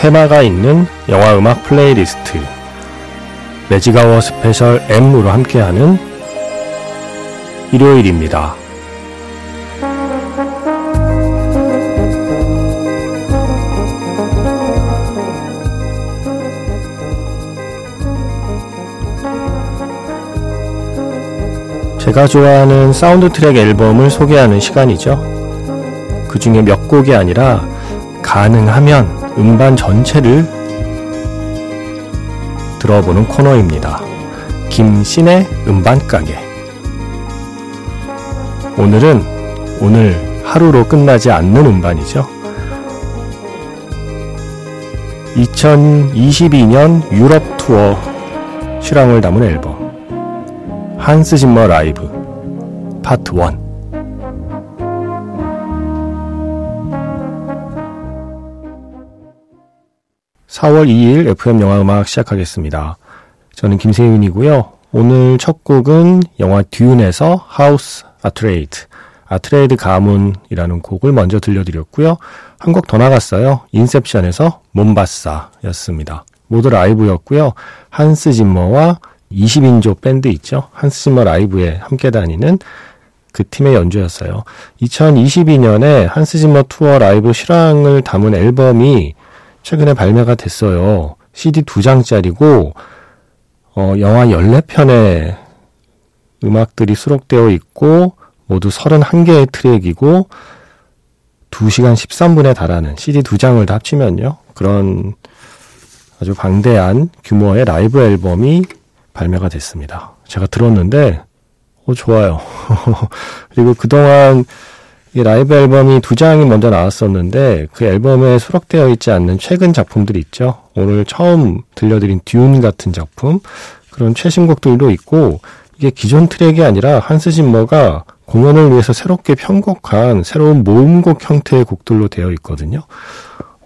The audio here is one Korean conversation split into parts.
테마가 있는 영화 음악 플레이리스트 매직아워 special M으로 함께하는 일요일입니다. 제가 좋아하는 사운드 트랙 앨범을 소개하는 시간이죠. 그 중에 몇 곡이 아니라 가능하면 음반 전체를 들어보는 코너입니다. 김신의 음반가게. 오늘은 오늘 하루로 끝나지 않는 음반이죠. 2022년 유럽 투어 실황을 담은 앨범 한스 짐머 라이브 파트 1 4월 2일 FM 영화 음악 시작하겠습니다. 저는 김세윤이고요. 오늘 첫 곡은 영화 듄에서 House Atreides, 아트레이드 가문이라는 곡을 먼저 들려드렸고요. 한 곡 더 나갔어요. 인셉션에서 몬바사였습니다. 모두 라이브였고요. 한스 짐머와 20인조 밴드 있죠. 한스 짐머 라이브에 함께 다니는 그 팀의 연주였어요. 2022년에 한스 짐머 투어 라이브 실황을 담은 앨범이 최근에 발매가 됐어요. CD 두 장짜리고, 어, 영화 14편의 음악들이 수록되어 있고, 모두 31개의 트랙이고, 2시간 13분에 달하는 CD 두 장을 다 합치면요. 그런 아주 방대한 규모의 라이브 앨범이 발매가 됐습니다. 제가 들었는데, 어, 좋아요. 그리고 그동안 이 라이브 앨범이 두 장이 먼저 나왔었는데 그 앨범에 수록되어 있지 않는 최근 작품들이 있죠. 오늘 처음 들려드린 듀운 같은 작품 그런 최신곡들도 있고 이게 기존 트랙이 아니라 한스 짐머가 공연을 위해서 새롭게 편곡한 새로운 모음곡 형태의 곡들로 되어 있거든요.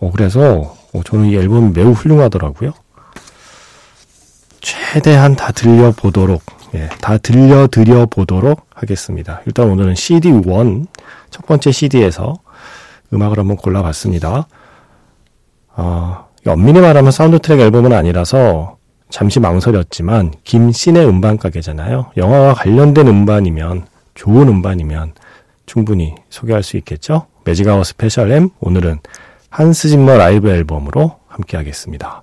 어, 그래서 어, 저는 이 앨범이 매우 훌륭하더라고요. 최대한 다 들려보도록, 예, 다 들려드려 보도록 하겠습니다. 일단 오늘은 CD1, 첫 번째 CD에서 음악을 한번 골라봤습니다. 어, 엄밀히 말하면 사운드 트랙 앨범은 아니라서 잠시 망설였지만 김세윤의 음반 가게잖아요. 영화와 관련된 음반이면 좋은 음반이면 충분히 소개할 수 있겠죠. 매직아워 스페셜 M 오늘은 한스 짐머 라이브 앨범으로 함께 하겠습니다.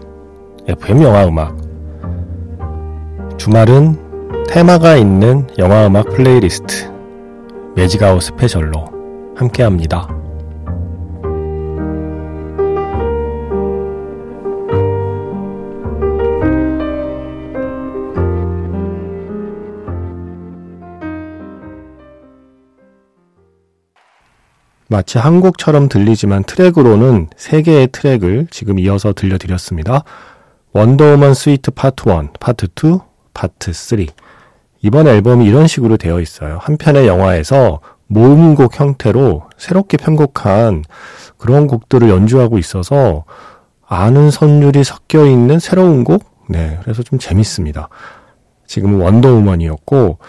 FM 영화 음악 주말은 테마가 있는 영화 음악 플레이리스트 매직아웃 스페셜로 함께 합니다. 마치 한 곡처럼 들리지만 트랙으로는 세 개의 트랙을 지금 이어서 들려드렸습니다. 원더우먼 Suite Part 1, 파트 2, 파트 3. 이번 앨범이 이런 식으로 되어 있어요. 한 편의 영화에서 모음곡 형태로 새롭게 편곡한 그런 곡들을 연주하고 있어서 아는 선율이 섞여 있는 새로운 곡? 네, 그래서 좀 재밌습니다. 지금은 원더우먼이었고,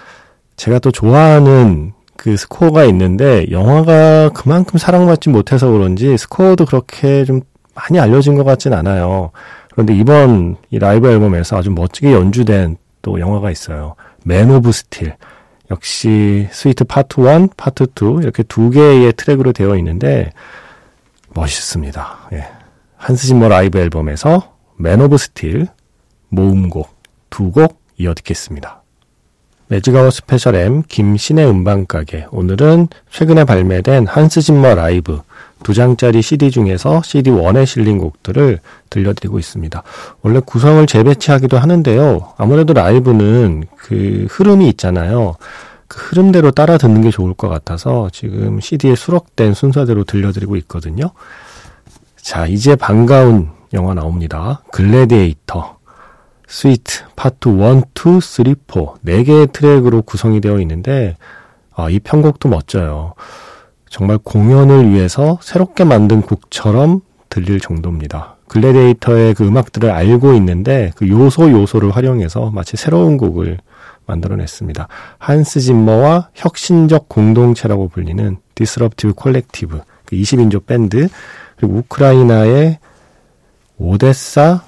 제가 또 좋아하는 그 스코어가 있는데, 영화가 그만큼 사랑받지 못해서 그런지 스코어도 그렇게 좀 많이 알려진 것 같진 않아요. 그런데 이번 이 라이브 앨범에서 아주 멋지게 연주된 또 영화가 있어요. 맨 오브 스틸. 역시 Suite Part 1, 파트 2 이렇게 두 개의 트랙으로 되어 있는데 멋있습니다. 예. 한스 짐머 라이브 앨범에서 맨 오브 스틸, 모음곡 두 곡 이어 듣겠습니다. 매직아워 스페셜 M 김세윤의 음반가게 오늘은 최근에 발매된 한스 짐머 라이브 두 장짜리 CD 중에서 CD1에 실린 곡들을 들려드리고 있습니다. 원래 구성을 재배치하기도 하는데요. 아무래도 라이브는 그 흐름이 있잖아요. 그 흐름대로 따라 듣는 게 좋을 것 같아서 지금 CD에 수록된 순서대로 들려드리고 있거든요. 자, 이제 반가운 영화 나옵니다. 글래디에이터. Suite Part 1, 2, 3, 4 4개의 트랙으로 구성이 되어 있는데 아, 이 편곡도 멋져요. 정말 공연을 위해서 새롭게 만든 곡처럼 들릴 정도입니다. 글래디에이터의 그 음악들을 알고 있는데 그 요소 요소를 활용해서 마치 새로운 곡을 만들어냈습니다. 한스 짐머와 혁신적 공동체라고 불리는 Disruptive Collective, 그 20인조 밴드, 그리고 우크라이나의 오데사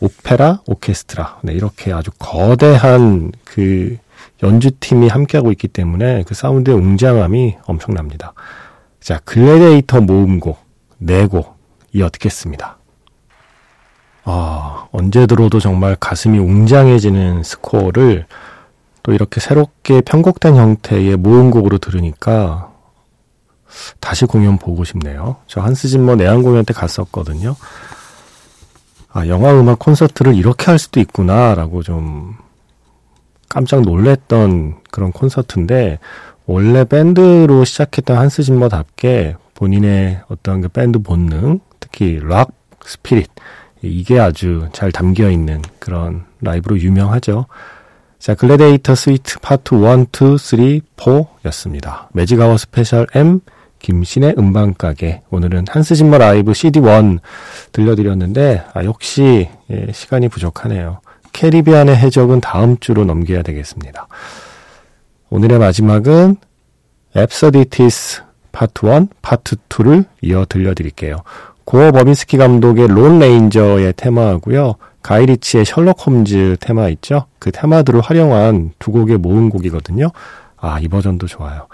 오페라 오케스트라. 네, 이렇게 아주 거대한 그 연주팀이 함께하고 있기 때문에 그 사운드의 웅장함이 엄청납니다. 자, 글래데이터 모음곡, 네곡 이어 듣겠습니다. 아, 언제 들어도 정말 가슴이 웅장해지는 스코어를 또 이렇게 새롭게 편곡된 형태의 모음곡으로 들으니까 다시 공연 보고 싶네요. 저 한스 짐머 내한 공연 때 갔었거든요. 아, 영화 음악 콘서트를 이렇게 할 수도 있구나라고 좀 깜짝 놀랬던 그런 콘서트인데 원래 밴드로 시작했던 한스 짐머답게 본인의 어떤 그 밴드 본능, 특히 rock spirit 이게 아주 잘 담겨 있는 그런 라이브로 유명하죠. 자, 글래디에이터 Suite Part 1, 2, 3, 4였습니다. 매직아워 스페셜 M 김세윤의 음반가게 오늘은 한스 짐머 라이브 CD1 들려드렸는데 아, 역시 예, 시간이 부족하네요. 캐리비안의 해적은 다음 주로 넘겨야 되겠습니다. 오늘의 마지막은 Absurdities Part 1, 파트 2를 이어 들려드릴게요. 고어 버빈스키 감독의 론 레인저의 테마하고요. 가이리치의 셜록 홈즈 테마 있죠? 그 테마들을 활용한 두 곡의 모음곡이거든요. 아, 이 버전도 좋아요.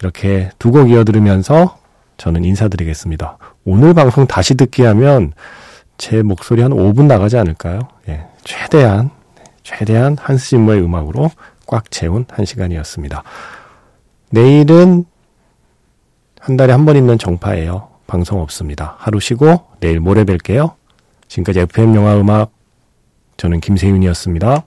이렇게 두 곡 이어 들으면서 저는 인사드리겠습니다. 오늘 방송 다시 듣기 하면 제 목소리 한 5분 나가지 않을까요? 예. 최대한, 최대한 한스 짐머의 음악으로 꽉 채운 한 시간이었습니다. 내일은 한 달에 한 번 있는 정파예요. 방송 없습니다. 하루 쉬고 내일 모레 뵐게요. 지금까지 FM 영화 음악 저는 김세윤이었습니다.